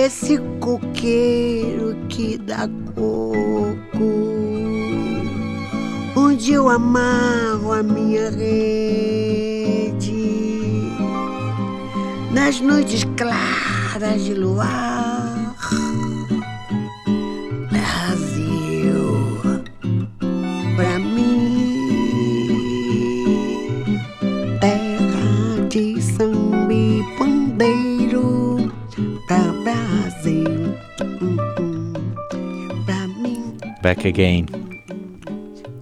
Esse coqueiro que dá coco, onde eu amarro a minha rede, nas noites claras de luar. Back again.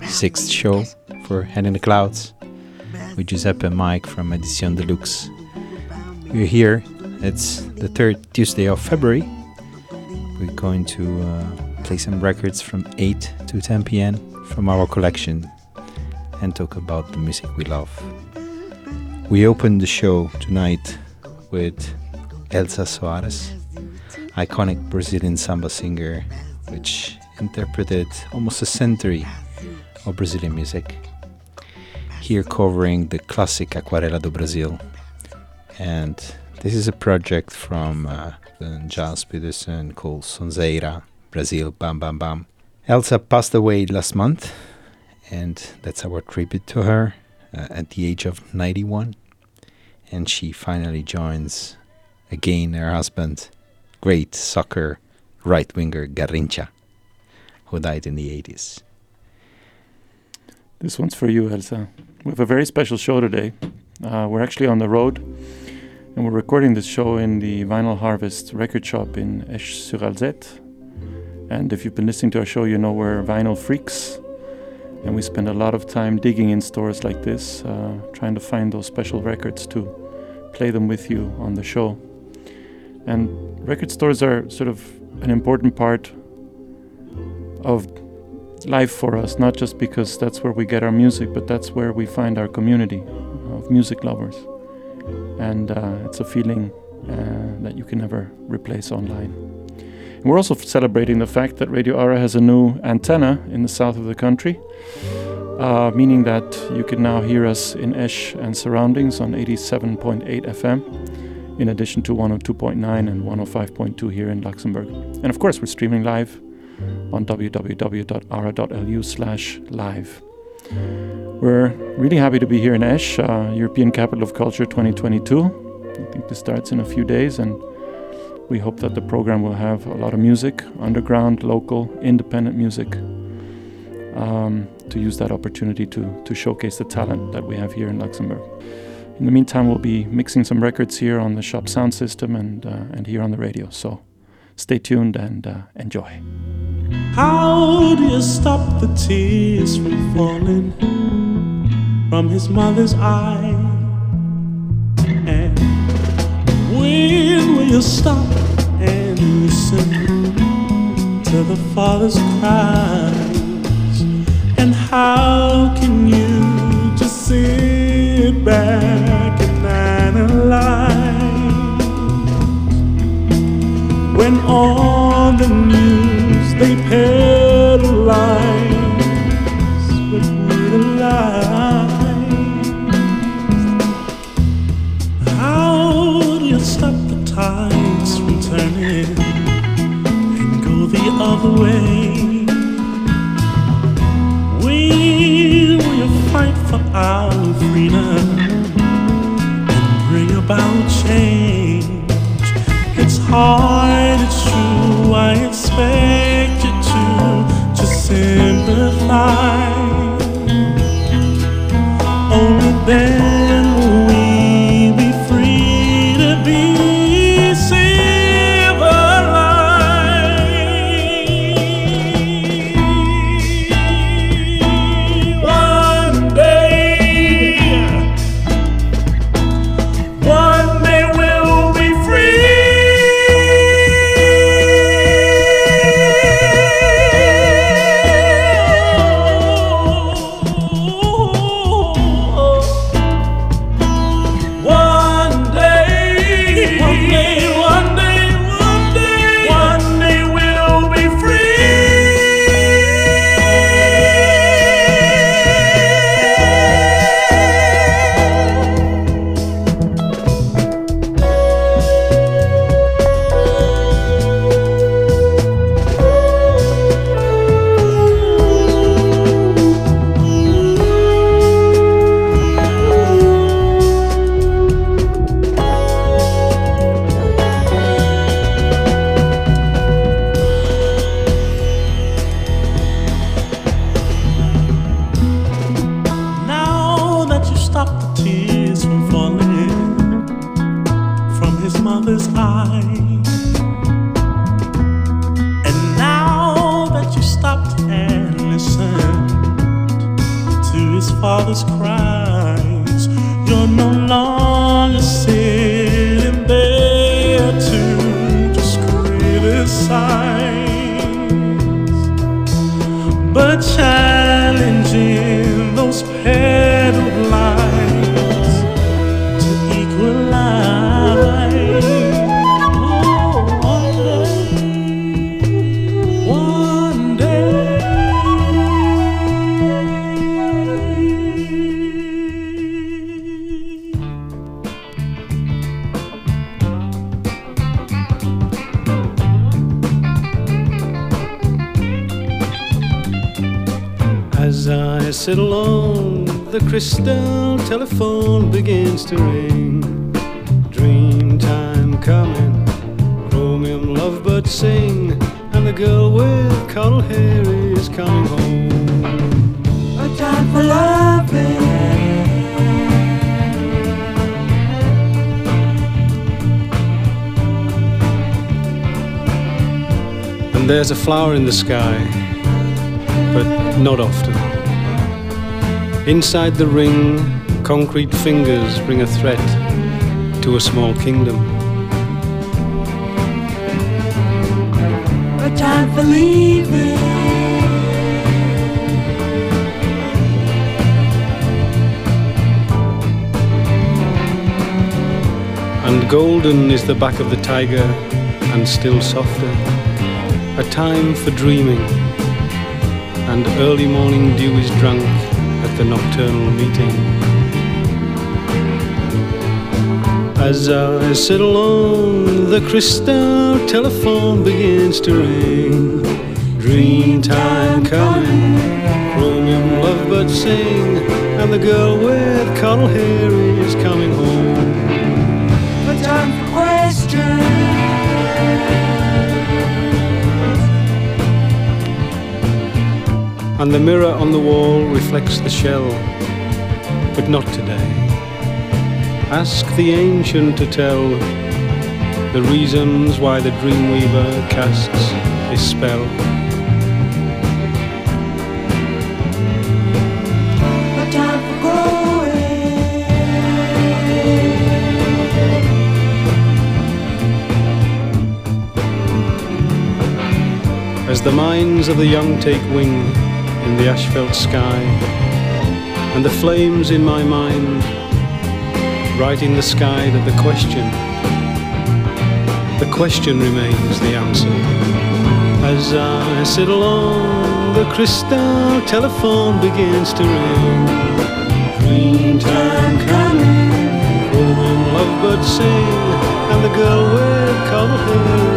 Sixth show for Head in the Clouds with Giuseppe and Mike from Edition Deluxe. We're here. It's the third Tuesday of February. We're going to uh, play some records from 8 to 10 p.m. from our collection and talk about the music we love. We open the show tonight with Elza Soares, iconic Brazilian samba singer, which interpreted almost a century of Brazilian music. Here covering the classic Aquarela do Brasil. And this is a project from uh, Gilles Peterson called Sonzeira Brasil Bam Bam Bam. Elza passed away last month, and that's our tribute to her uh, at the age of 91. And she finally joins again her husband, great soccer right winger Garrincha, who died in the 80s. This one's for you, Elza. We have a very special show today. Uh, we're actually on the road And we're recording this show in the Vinyl Harvest record shop in Esch-sur-Alzette. And if you've been listening to our show, you know we're vinyl freaks. And we spend a lot of time digging in stores like this, uh, trying to find those special records to play them with you on the show. And record stores are sort of an important part of life for us, not just because that's where we get our music, but that's where we find our community of music lovers. And uh, it's a feeling uh, that you can never replace online. And we're also celebrating the fact that Radio Ara has a new antenna in the south of the country, uh, meaning that you can now hear us in Esch and surroundings on 87.8 FM, in addition to 102.9 and 105.2 here in Luxembourg. And of course, we're streaming live on www.ara.lu slash live. We're really happy to be here in Esch, uh, European Capital of Culture 2022. I think this starts in a few days, and we hope that the program will have a lot of music, underground, local, independent music, um, to use that opportunity to, to showcase the talent that we have here in Luxembourg. In the meantime, we'll be mixing some records here on the shop sound system and, uh, and here on the radio. So stay tuned and uh, enjoy. How do you stop the tears from falling from his mother's eye? And when will you stop and listen to the father's cries? And how can you just sit back flower in the sky, but not often. Inside the ring, concrete fingers bring a threat to a small kingdom. A time for leaving. And golden is the back of the tiger, and still softer. A time for dreaming, and early morning dew is drunk at the nocturnal meeting. As I sit alone, the crystal telephone begins to ring. Dream time coming, chromium lovebirds sing, and the girl with coral hair is coming home. And the mirror on the wall reflects the shell, but not today. Ask the ancient to tell the reasons why the dreamweaver casts his spell. Time for growing. As the minds of the young take wing in the asphalt sky, and the flames in my mind write in the sky that the question, the question remains the answer. As I sit alone, the crystal telephone begins to ring. Dream time coming, growing lovebirds sing, and the girl with coral hair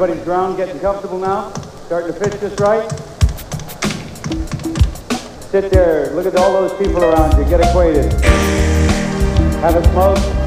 Everybody's ground getting comfortable now? Starting to fit just right? Sit there, look at all those people around you, get acquainted. Have a smoke.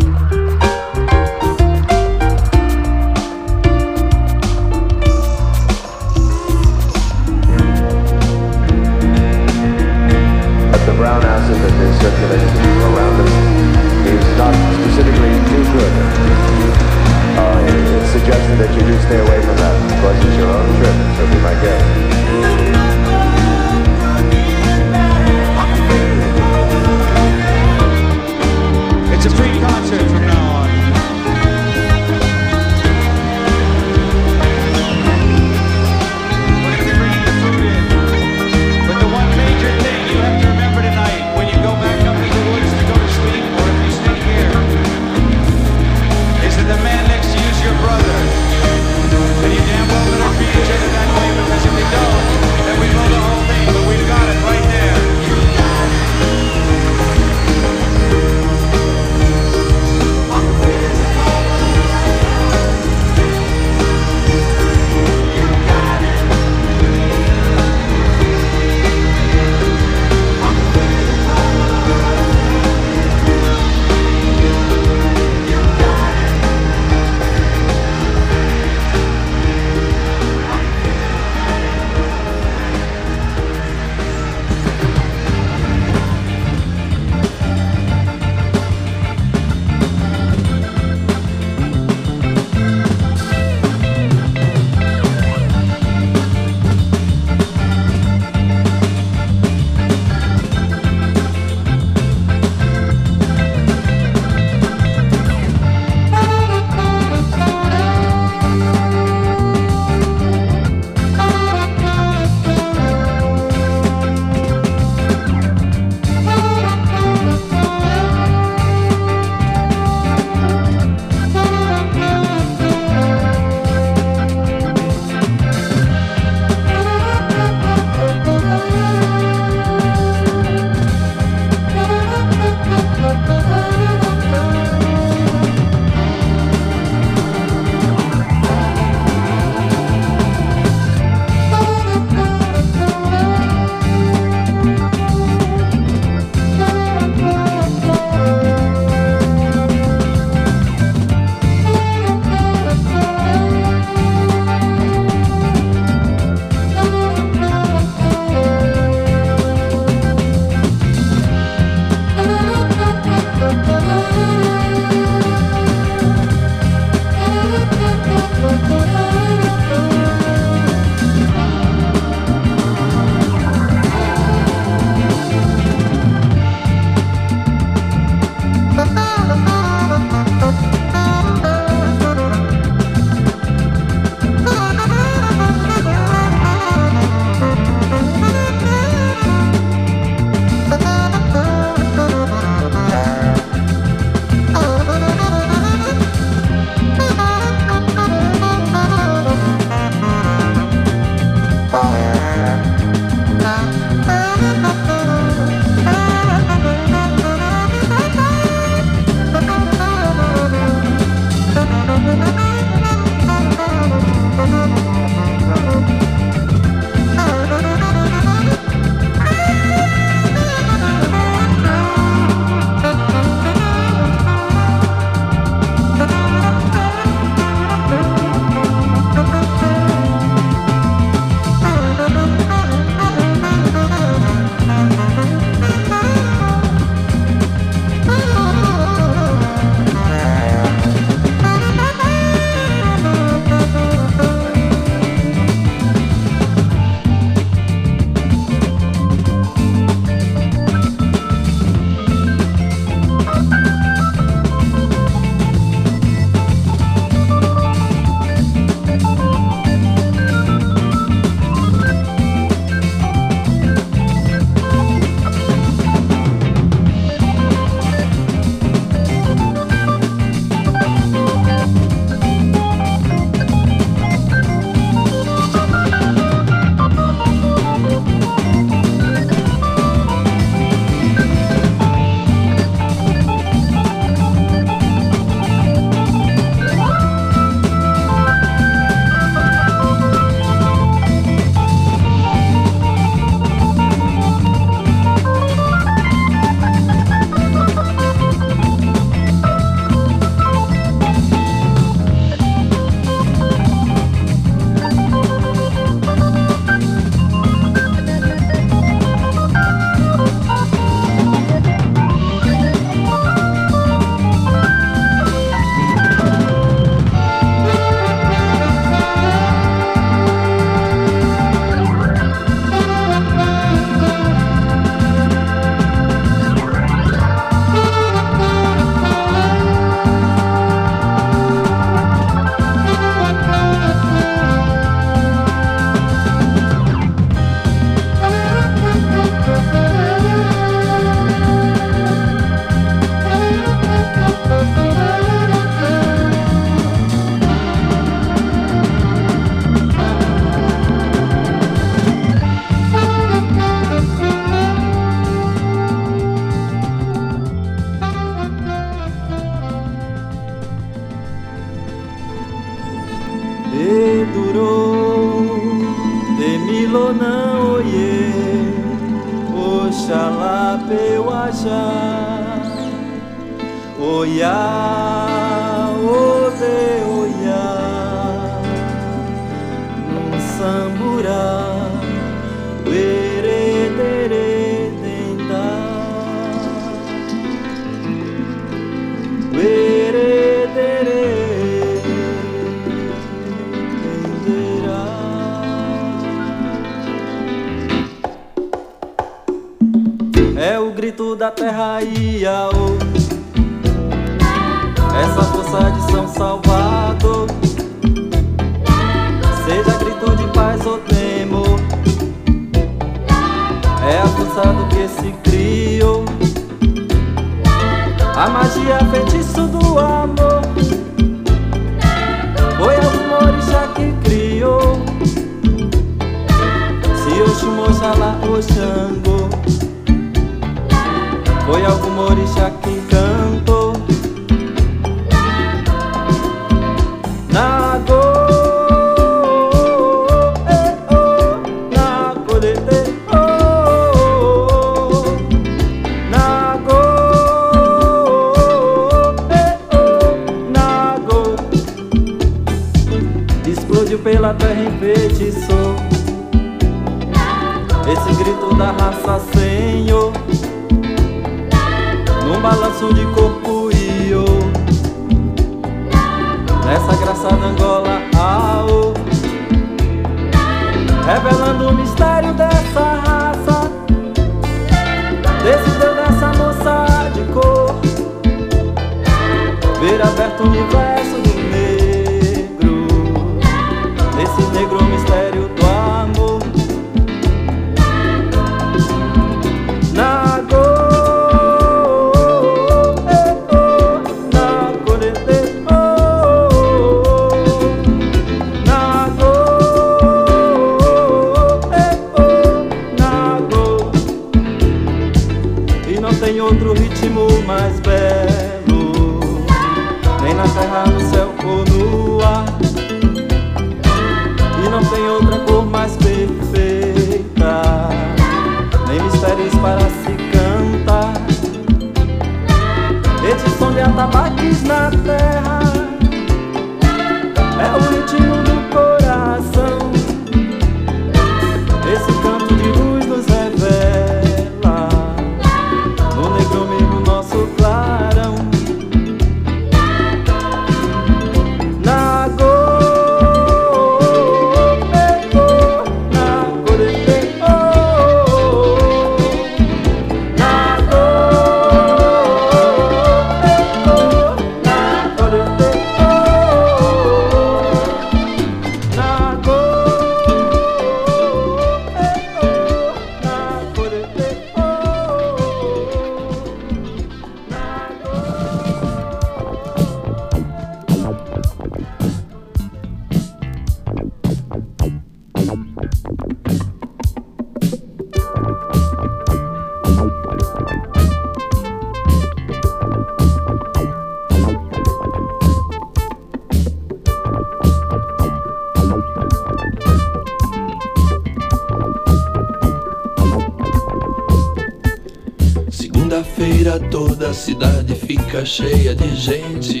cheia de gente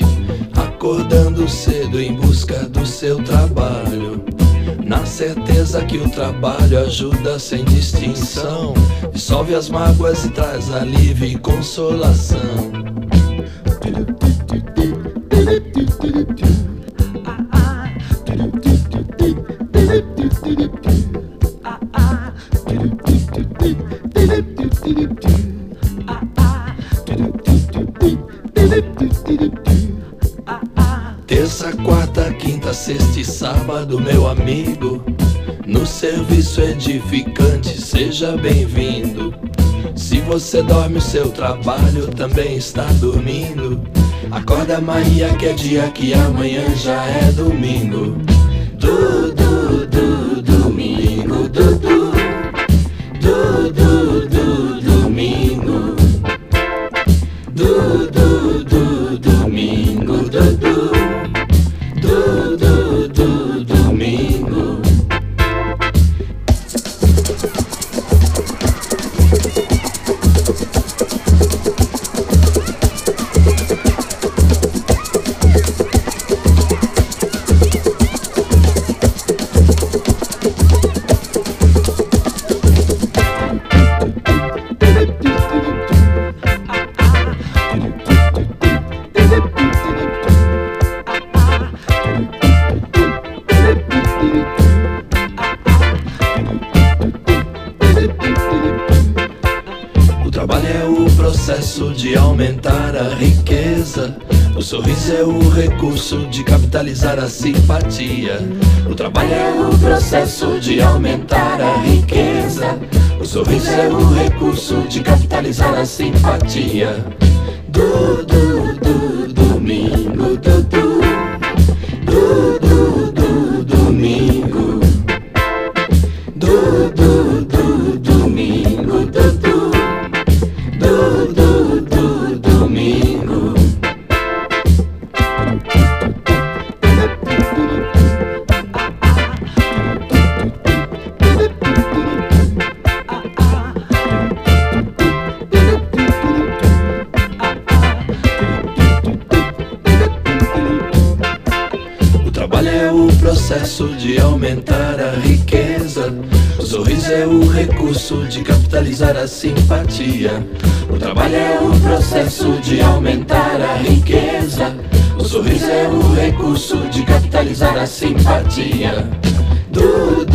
acordando cedo em busca do seu trabalho. Na certeza que o trabalho ajuda sem distinção, dissolve as mágoas e traz alívio e consolação. bem-vindo. Se você dorme, o seu trabalho também está dormindo. Acorda, Maria, que é dia que amanhã já é domingo. De aumentar a riqueza. O sorriso é o recurso de capitalizar a simpatia. O trabalho é o processo de aumentar a riqueza. O sorriso é o recurso de capitalizar a simpatia. Du, du, du, domingo, du. Du, du, a simpatia. O trabalho é o processo de aumentar a riqueza. O sorriso é o recurso de capitalizar a simpatia. Du,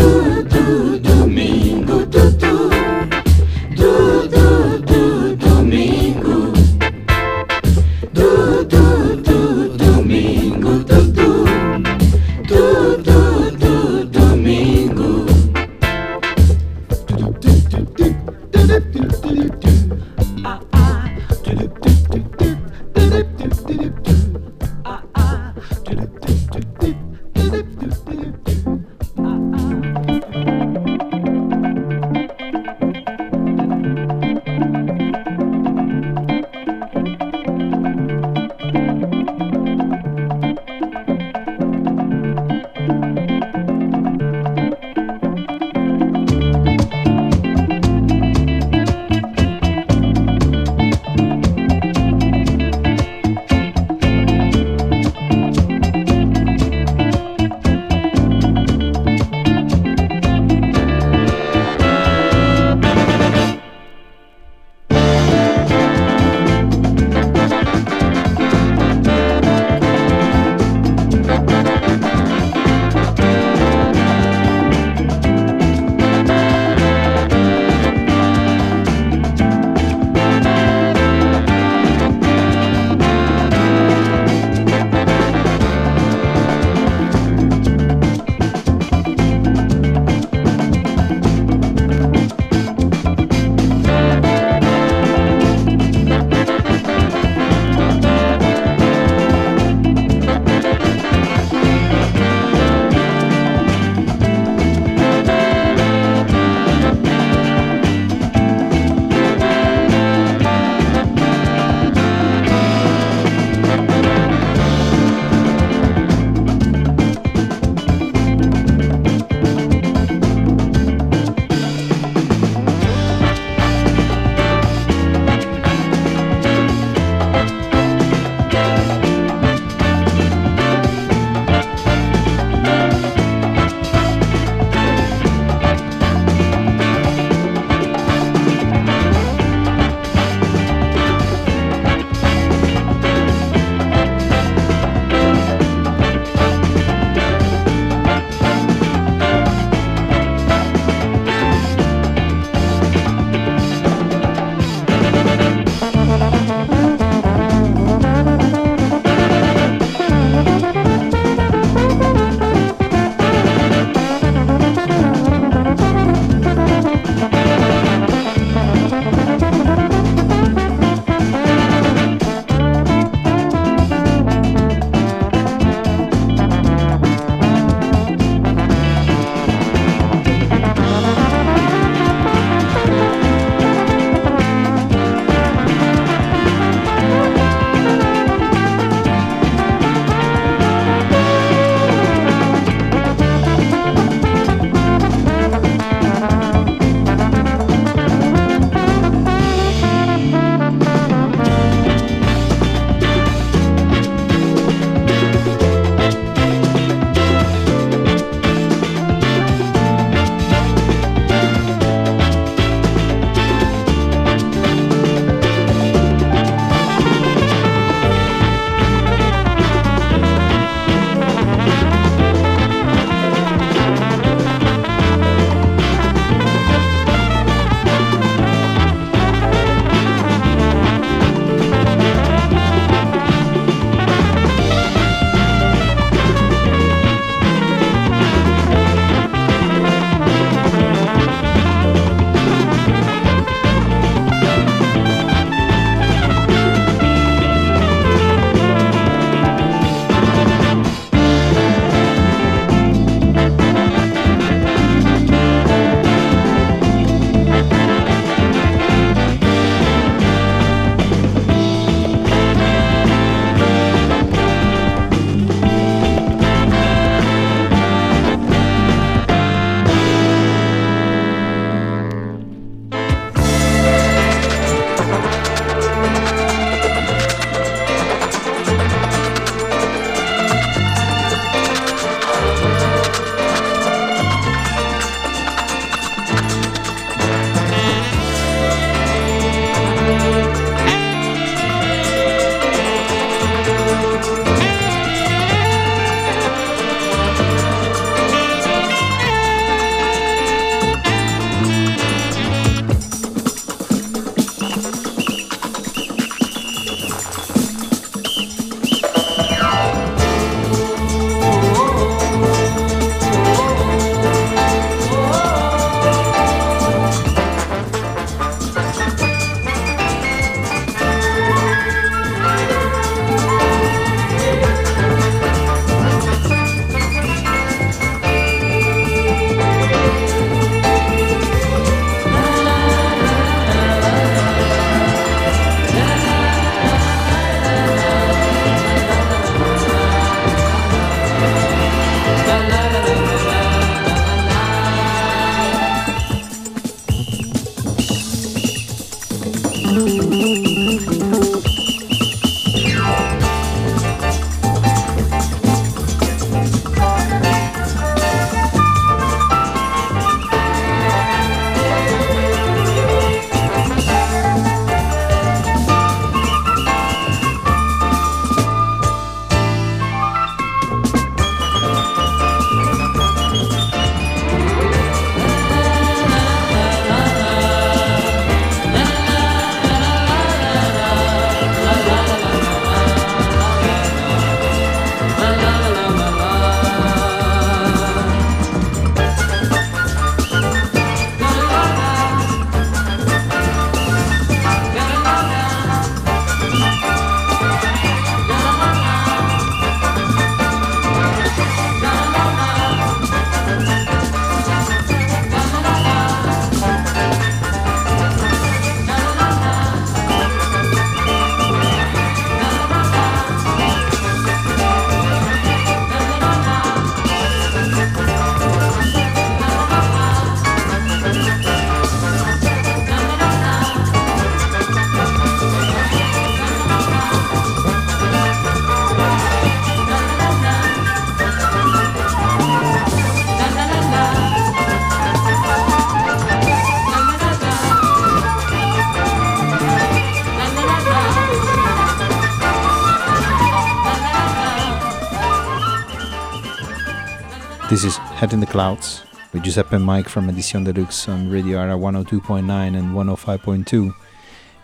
Head in the Clouds with Giuseppe and Mike from Edition Deluxe on Radio Ara 102.9 and 105.2,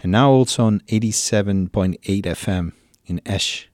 and now also on 87.8 FM in Esch.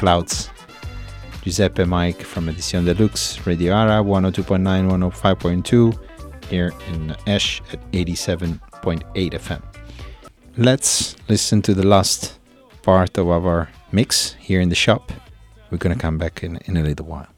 Clouds. Giuseppe Mike from Edition Deluxe, Radio Ara 102.9, 105.2, here in Esch at 87.8 FM. Let's listen to the last part of our mix here in the shop. We're gonna come back in, in a little while.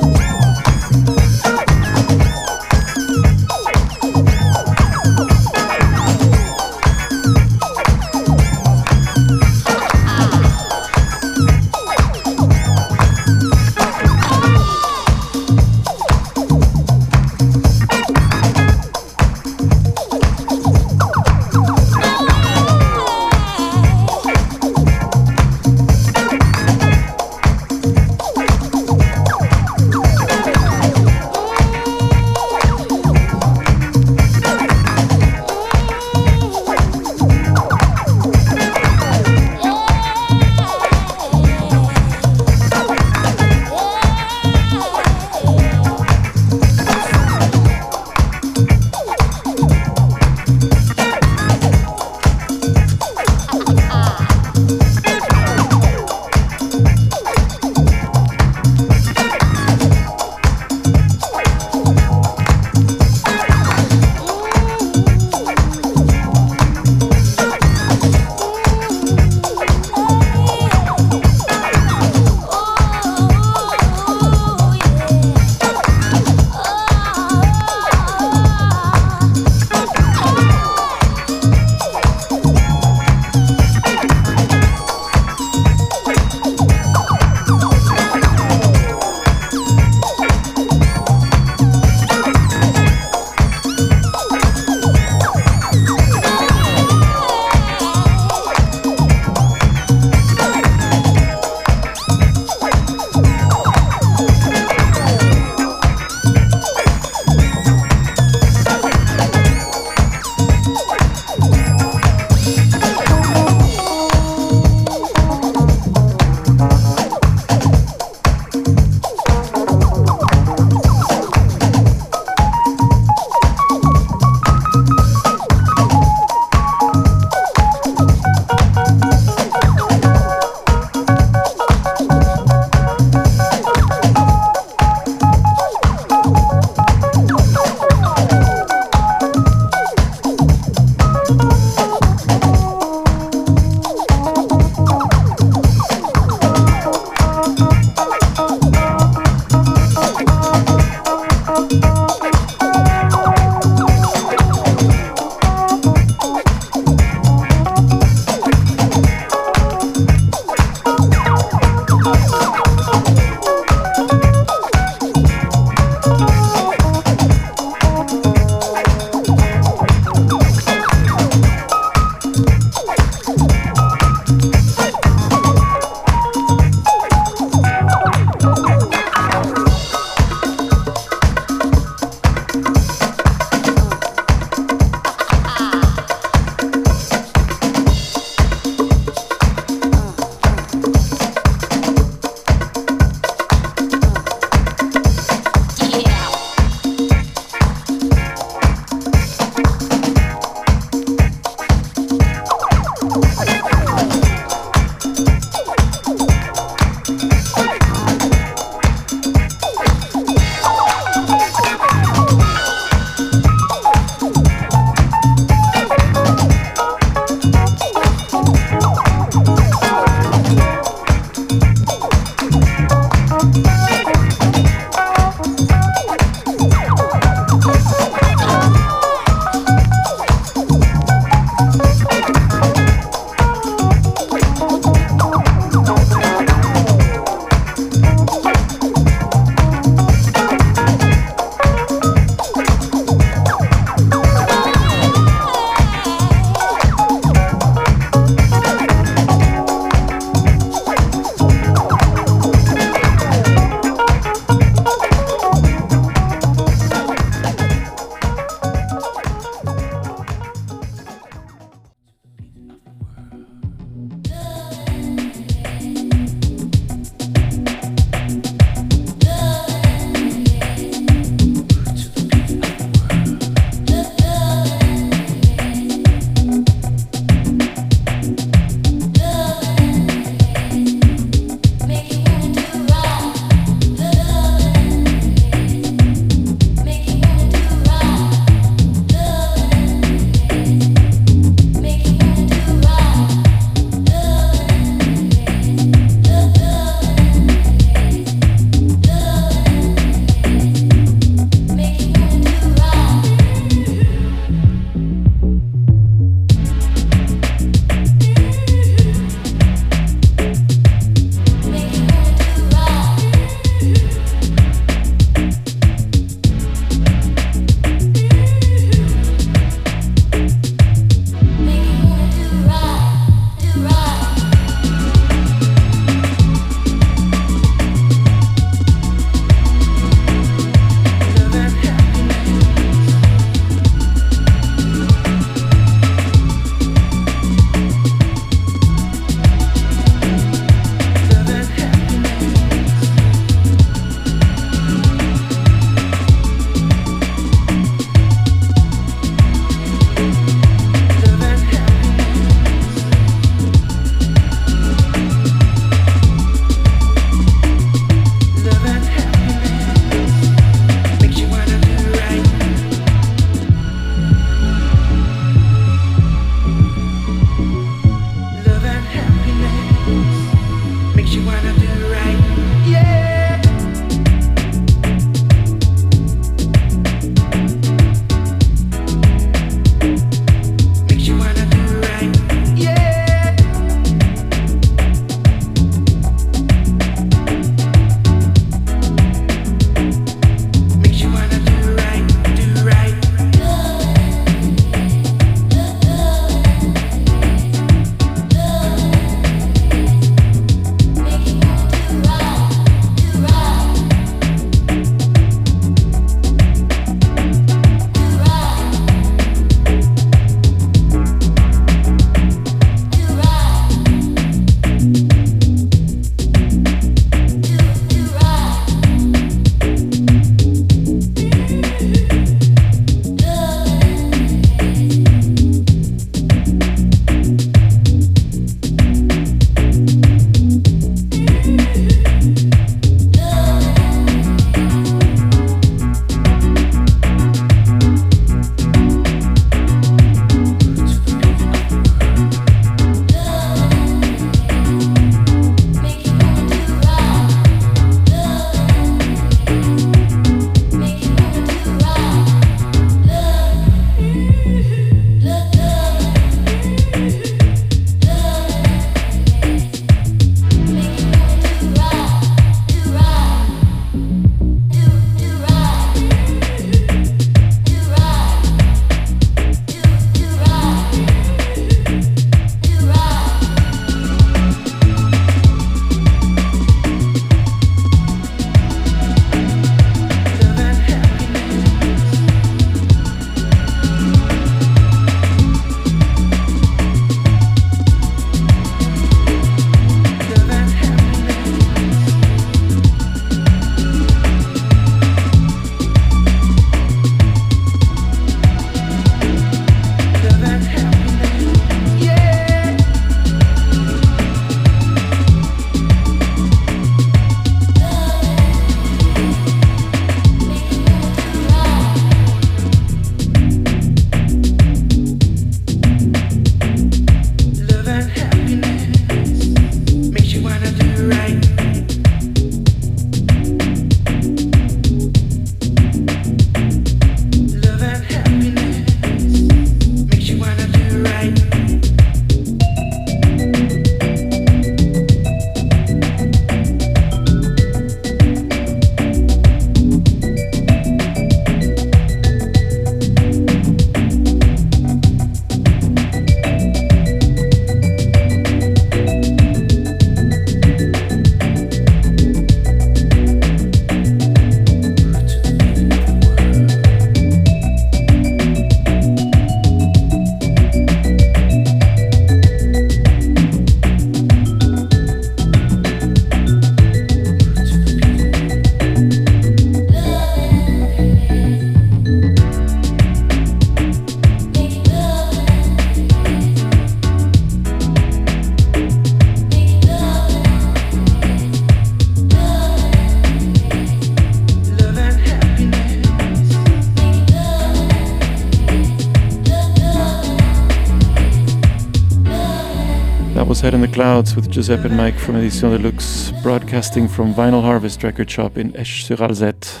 Clouds with Giuseppe and Mike from Edition Deluxe, broadcasting from Vinyl Harvest Record Shop in Esch-sur-Alzette.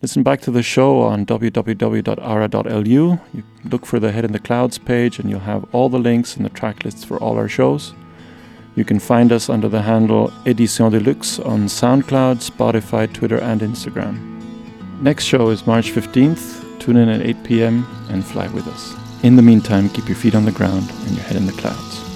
Listen back to the show on www.ara.lu. You look for the Head in the Clouds page and you'll have all the links and the track lists for all our shows. You can find us under the handle Edition Deluxe on SoundCloud, Spotify, Twitter, and Instagram. Next show is March 15th. Tune in at 8 p.m. and fly with us. In the meantime, keep your feet on the ground and your head in the clouds.